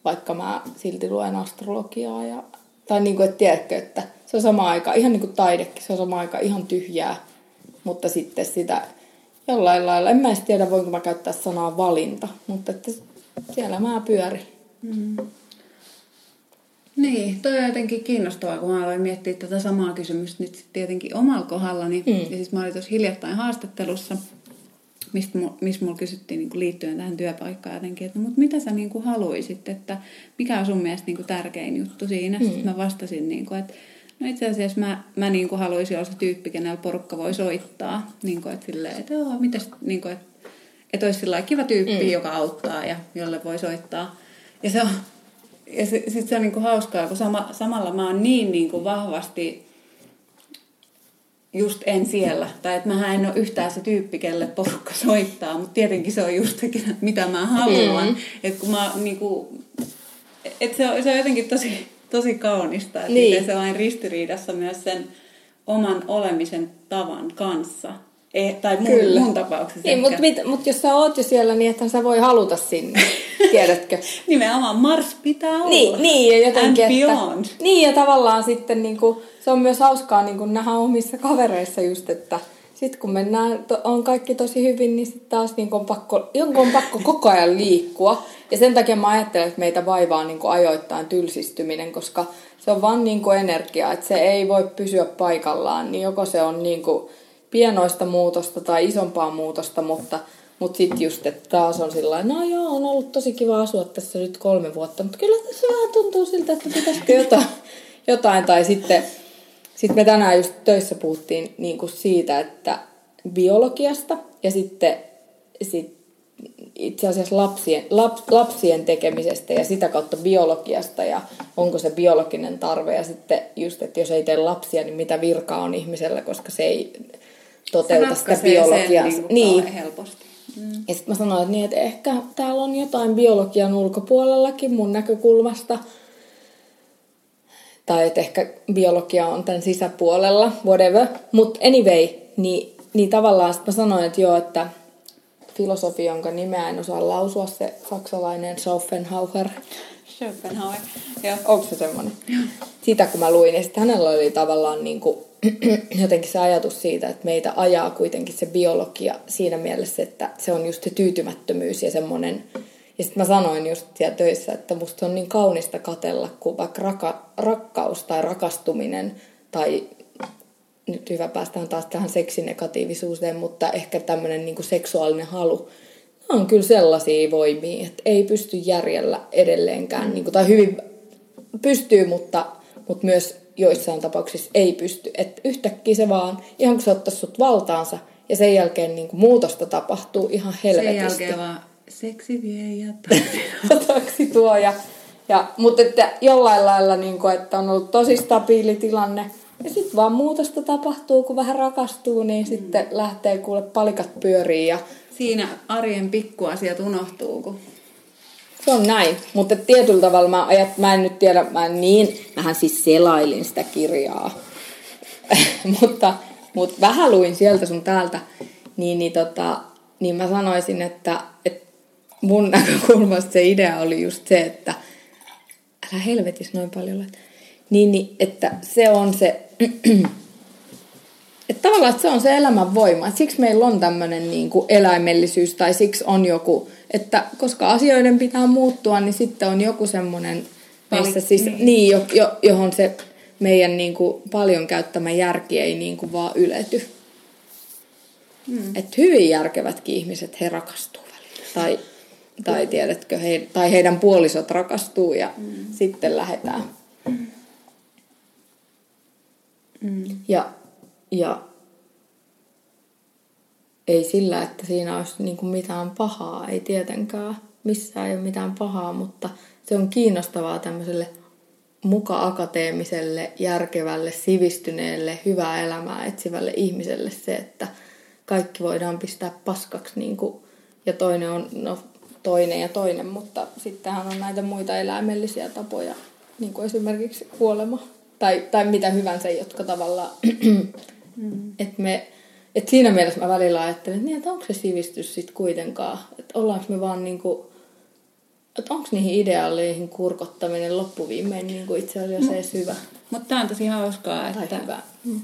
vaikka mä silti luen astrologiaa. Ja, tai niin kuin, että tiedätkö, että se on sama aika, ihan niin kuin taidekin, se on sama aika ihan tyhjää, mutta sitten sitä jollain lailla, en mä edes tiedä voinko mä käyttää sanaa valinta, mutta että siellä mä pyöri. Mm. Niin, toi on jotenkin kiinnostavaa, kun mä aloin miettiä tätä samaa kysymystä nyt tietenkin omalla kohdallani. Mm. Ja siis mä olin tuossa hiljattain haastattelussa, mistä, missä mulla kysyttiin niin liittyen tähän työpaikkaan jotenkin, että no, mutta mitä sä niin kuin haluaisit, että mikä on sun mielestä niin kuin tärkein juttu siinä. Mm. Sitten mä vastasin, niin kuin, että No itse asiassa mä, mä niin kuin haluaisin olla se tyyppi, kenellä porukka voi soittaa. Niin kuin, että silleen, että joo, mitäs, niin kuin, että, että olisi sillä kiva tyyppi, mm. joka auttaa ja jolle voi soittaa. Ja se on, ja se, sit se on niin kuin hauskaa, kun sama, samalla mä oon niin, niin kuin vahvasti just en siellä. Tai että mä en ole yhtään se tyyppi, kelle porukka soittaa, mutta tietenkin se on just se, mitä mä haluan. Mm. Että kun mä niin kuin, että se on, se on jotenkin tosi tosi kaunista, että niin. se on ristiriidassa myös sen oman olemisen tavan kanssa. Eh, tai mun, Kyllä. mun tapauksessa niin, mutta mut jos sä oot jo siellä, niin että sä voi haluta sinne, tiedätkö? Nimenomaan Mars pitää olla. Niin, niin ja jotenkin, And beyond. Että, niin, ja tavallaan sitten niin kuin, se on myös hauskaa niin kuin nähdä omissa kavereissa just, että sitten kun mennään, to, on kaikki tosi hyvin, niin sitten taas niin on pakko, jonkun on pakko koko ajan liikkua. Ja sen takia mä ajattelen, että meitä vaivaa niin ajoittain tylsistyminen, koska se on vaan niin energia, että se ei voi pysyä paikallaan. Niin joko se on niin pienoista muutosta tai isompaa muutosta, mutta, mutta sitten just, että taas on sillä no joo, on ollut tosi kiva asua tässä nyt kolme vuotta, mutta kyllä se vähän tuntuu siltä, että pitäisikö jotain, jotain. Tai sitten sitten me tänään just töissä puhuttiin niin kuin siitä, että biologiasta ja sitten sit itse asiassa lapsien, lap, lapsien tekemisestä ja sitä kautta biologiasta ja onko se biologinen tarve. Ja sitten just, että jos ei tee lapsia, niin mitä virkaa on ihmisellä, koska se ei toteuta sitä biologiaa. Sen, niin, niin. niin. helposti. Mm. Ja sitten mä sanoin, että, niin, että ehkä täällä on jotain biologian ulkopuolellakin mun näkökulmasta. Tai että ehkä biologia on tämän sisäpuolella, whatever. Mutta anyway, niin, niin tavallaan sitten mä sanoin, että joo, että filosofi, jonka nimeä en osaa lausua, se saksalainen Schopenhauer. Schopenhauer. Joo. Onko se semmoinen? Sitä kun mä luin, ja sitten hänellä oli tavallaan niin kuin, jotenkin se ajatus siitä, että meitä ajaa kuitenkin se biologia siinä mielessä, että se on just se tyytymättömyys ja semmoinen. Ja sitten mä sanoin just siellä töissä, että musta on niin kaunista katella, kun vaikka raka, rakkaus tai rakastuminen tai nyt hyvä päästään taas tähän seksinegatiivisuuteen, mutta ehkä tämmöinen niin seksuaalinen halu, ne on kyllä sellaisia voimia, että ei pysty järjellä edelleenkään, niin kuin, tai hyvin pystyy, mutta, mutta myös joissain tapauksissa ei pysty. Että yhtäkkiä se vaan, ihan kun se ottaisi sut valtaansa, ja sen jälkeen niin kuin muutosta tapahtuu ihan helvetisti. Sen jälkeen vaan seksi vie ja taksi tuo. Ja, ja, mutta että jollain lailla, niin kuin, että on ollut tosi stabiili tilanne, ja sitten vaan muutosta tapahtuu, kun vähän rakastuu, niin mm. sitten lähtee kuule palikat pyöriin. Ja... Siinä arjen pikkuasiat unohtuu, kun se on näin, mutta tietyllä tavalla mä, ajat, mä en nyt tiedä, mä en niin, mähän siis selailin sitä kirjaa, mutta, mutta vähän luin sieltä sun täältä, niin, niin, tota, niin mä sanoisin, että, että mun näkökulmasta se idea oli just se, että älä helvetis noin paljon, niin, niin että se on se, että tavallaan että se on se elämän voima, siksi meillä on tämmöinen niin eläimellisyys tai siksi on joku että koska asioiden pitää muuttua, niin sitten on joku semmoinen, missä siis, niin. Niin, jo, jo, johon se meidän niin kuin, paljon käyttämä järki ei niin kuin, vaan ylety. Hmm. Että hyvin järkevätkin ihmiset, he rakastuu välillä. Tai, tai tiedätkö, he, tai heidän puolisot rakastuu ja hmm. sitten lähdetään. Hmm. Ja, ja ei sillä, että siinä olisi niin kuin mitään pahaa, ei tietenkään. Missään ei ole mitään pahaa, mutta se on kiinnostavaa tämmöiselle muka-akateemiselle, järkevälle, sivistyneelle, hyvää elämää etsivälle ihmiselle se, että kaikki voidaan pistää paskaksi niin kuin, ja toinen on no, toinen ja toinen, mutta sittenhän on näitä muita eläimellisiä tapoja, niin kuin esimerkiksi kuolema tai, tai mitä hyvänsä, jotka tavallaan, mm. että me et siinä mielessä mä välillä ajattelen, että, niin, että onko se sivistys sitten kuitenkaan, että ollaanko me vaan niinku, että onko niihin ideaaleihin kurkottaminen loppuviimein niinku itse asiassa no. edes hyvä. Mutta tämä on tosi hauskaa, tai että hyvä. Mm.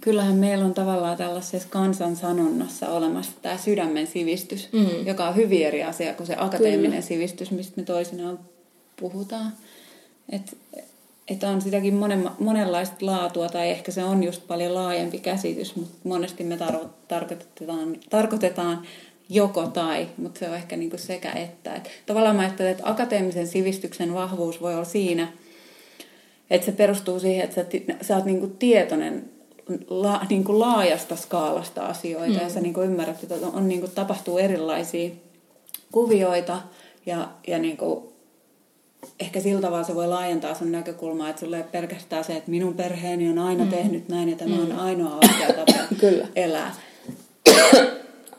kyllähän meillä on tavallaan tällaisessa kansansanonnassa olemassa tämä sydämen sivistys, mm. joka on hyvin eri asia kuin se akateeminen Kyllä. sivistys, mistä me toisinaan puhutaan. Et että on sitäkin monen, monenlaista laatua, tai ehkä se on just paljon laajempi käsitys, mutta monesti me tar- tarkoitetaan, tarkoitetaan joko tai, mutta se on ehkä niinku sekä että. Et tavallaan mä ajattelen, että akateemisen sivistyksen vahvuus voi olla siinä, että se perustuu siihen, että sä, sä oot niinku tietoinen la, niinku laajasta skaalasta asioita, mm. ja sä niinku ymmärrät, että on, on niinku, tapahtuu erilaisia kuvioita, ja, ja niinku, ehkä sillä tavalla se voi laajentaa sun näkökulmaa, että sulle pelkästään se, että minun perheeni on aina mm. tehnyt näin ja tämä mm. on ainoa oikea tapa Kyllä. elää.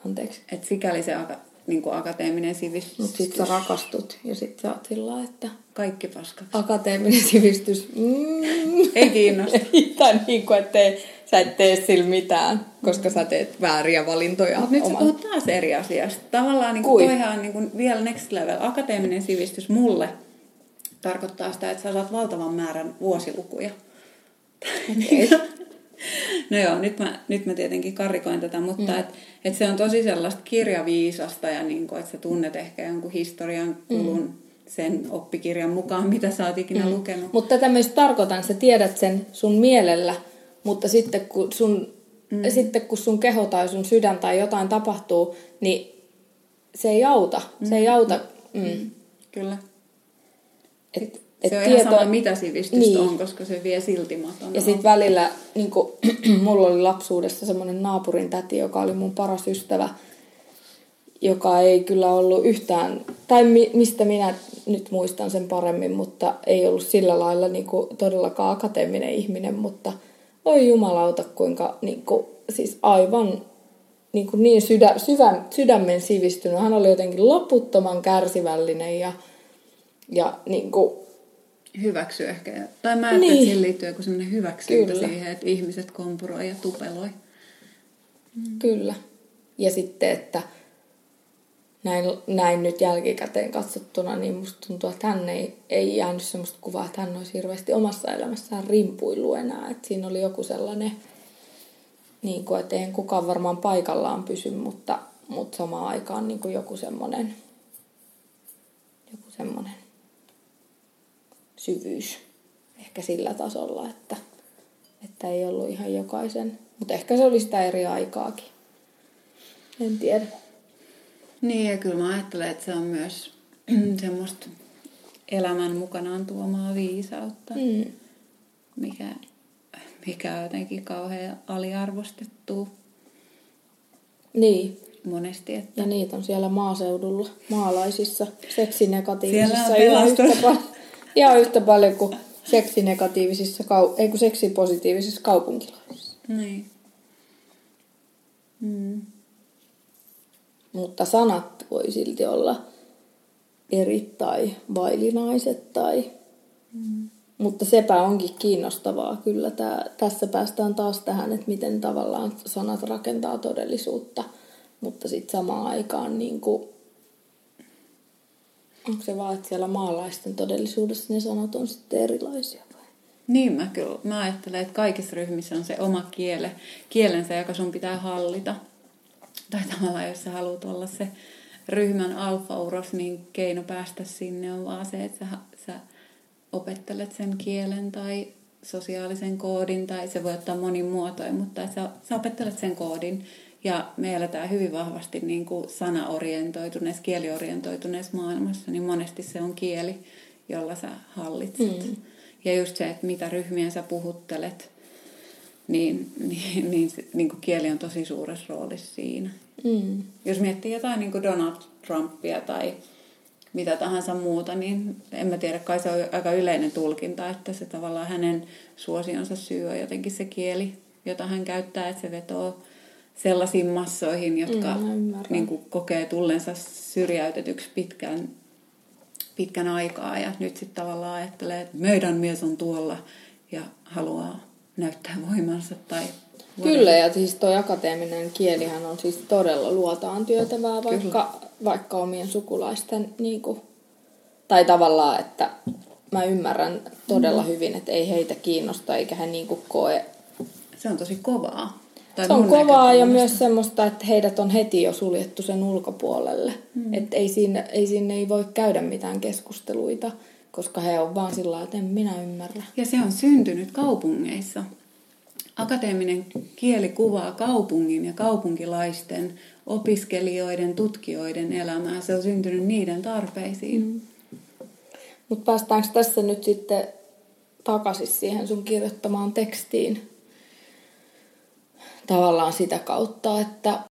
Anteeksi. Et sikäli se aka, niin kuin akateeminen sivistys. Mutta sit sä rakastut ja sit sä oot sillä että... Kaikki paskaksi. Akateeminen sivistys. Mm. Ei kiinnosta. tai niin kuin, että sä et tee sillä mitään, koska sä teet vääriä valintoja. Mutta nyt sä puhut taas eri asiasta. Tavallaan niin kuin toihan on niin kuin vielä next level. Akateeminen sivistys mulle – tarkoittaa sitä, että sä saat valtavan määrän vuosilukuja. Okay. no joo, nyt mä, nyt mä tietenkin karikoin tätä, mutta mm. et, et se on tosi sellaista kirjaviisasta ja niin kuin, että sä tunnet ehkä jonkun historian kulun mm. sen oppikirjan mukaan, mitä sä oot ikinä mm. lukenut. Mutta tätä myös tarkoitan, sä tiedät sen sun mielellä, mutta sitten kun sun, mm. sitten kun sun keho tai sun sydän tai jotain tapahtuu, niin se ei auta. Mm. Se ei auta. Mm. Mm. Kyllä. Et, et se on tieto... ihan sama, mitä sivistystä niin. on, koska se vie silti maton. Ja sitten välillä, niin kun, mulla oli lapsuudessa semmoinen naapurin täti, joka oli mun paras ystävä. joka ei kyllä ollut yhtään, tai mi, mistä minä nyt muistan sen paremmin, mutta ei ollut sillä lailla niin kuin, todellakaan akateeminen ihminen, mutta oi jumalauta kuinka niin kuin, siis aivan niin, kuin niin sydä, syvä, sydämen sivistynyt. Hän oli jotenkin loputtoman kärsivällinen ja, ja niin kuin, hyväksy ehkä. Tai mä ajattelin, niin. että siihen liittyy joku sellainen hyväksyntä Kyllä. siihen, että ihmiset kompuroi ja tupeloi. Mm. Kyllä. Ja sitten, että näin, näin nyt jälkikäteen katsottuna, niin musta tuntuu, että hän ei, ei jäänyt sellaista kuvaa, että hän olisi hirveästi omassa elämässään rimpuillut enää. Että siinä oli joku sellainen, niin kuin, että eihän kukaan varmaan paikallaan pysy, mutta, mutta samaan aikaan niin kuin joku semmoinen, joku semmoinen syvyys ehkä sillä tasolla, että, että ei ollut ihan jokaisen, mutta ehkä se oli sitä eri aikaakin. En tiedä. Niin, ja kyllä mä ajattelen, että se on myös semmoista elämän mukanaan tuomaa viisautta, mm. mikä, mikä on jotenkin kauhean aliarvostettu. Niin. Monesti. Että... Ja niitä on siellä maaseudulla, maalaisissa, seksinegatiivisissa yhtä, paljon, ihan yhtä paljon kuin seksinegatiivisissa, ei kun seksipositiivisissa kaupunkilaisissa. Niin. Mm mutta sanat voi silti olla eri tai vailinaiset tai... Mm. Mutta sepä onkin kiinnostavaa kyllä. Tää, tässä päästään taas tähän, että miten tavallaan sanat rakentaa todellisuutta, mutta sitten samaan aikaan niin kuin, onko se vaan, että siellä maalaisten todellisuudessa ne sanat on sitten erilaisia vai? Niin mä kyllä, mä ajattelen, että kaikissa ryhmissä on se oma kiele, kielensä, joka sun pitää hallita tai tavallaan jos sä haluat olla se ryhmän alfa-uros, niin keino päästä sinne on vaan se, että sä, sä opettelet sen kielen tai sosiaalisen koodin, tai se voi ottaa monin muotoin, mutta sä, sä opettelet sen koodin. Ja me eletään hyvin vahvasti niin kuin sanaorientoituneessa, kieliorientoituneessa maailmassa, niin monesti se on kieli, jolla sä hallitset. Mm. Ja just se, että mitä ryhmiä sä puhuttelet, niin, niin, niin, niin kuin kieli on tosi suuressa roolissa siinä. Mm. Jos miettii jotain niin kuin Donald Trumpia tai mitä tahansa muuta, niin en mä tiedä, kai se on aika yleinen tulkinta, että se tavallaan hänen suosionsa syy on jotenkin se kieli, jota hän käyttää, että se vetoo sellaisiin massoihin, jotka mm, niin kuin, kokee tullensa syrjäytetyksi pitkän, pitkän aikaa ja nyt sitten tavallaan ajattelee, että meidän mies on tuolla ja haluaa näyttää voimansa. Tai Kyllä, ja siis tuo akateeminen kielihän on siis todella luotaan työtävää, vaikka, vaikka omien sukulaisten, niin kuin, tai tavallaan, että mä ymmärrän todella mm. hyvin, että ei heitä kiinnosta, eikä he niin kuin koe. Se on tosi kovaa. Tai se on kovaa ja myös semmoista, että heidät on heti jo suljettu sen ulkopuolelle. Mm. Että ei siinä, ei siinä ei voi käydä mitään keskusteluita koska he on vaan sillä että en minä ymmärrä. Ja se on syntynyt kaupungeissa. Akateeminen kieli kuvaa kaupungin ja kaupunkilaisten, opiskelijoiden, tutkijoiden elämää. Se on syntynyt niiden tarpeisiin. Mm. Mutta päästäänkö tässä nyt sitten takaisin siihen sun kirjoittamaan tekstiin? Tavallaan sitä kautta, että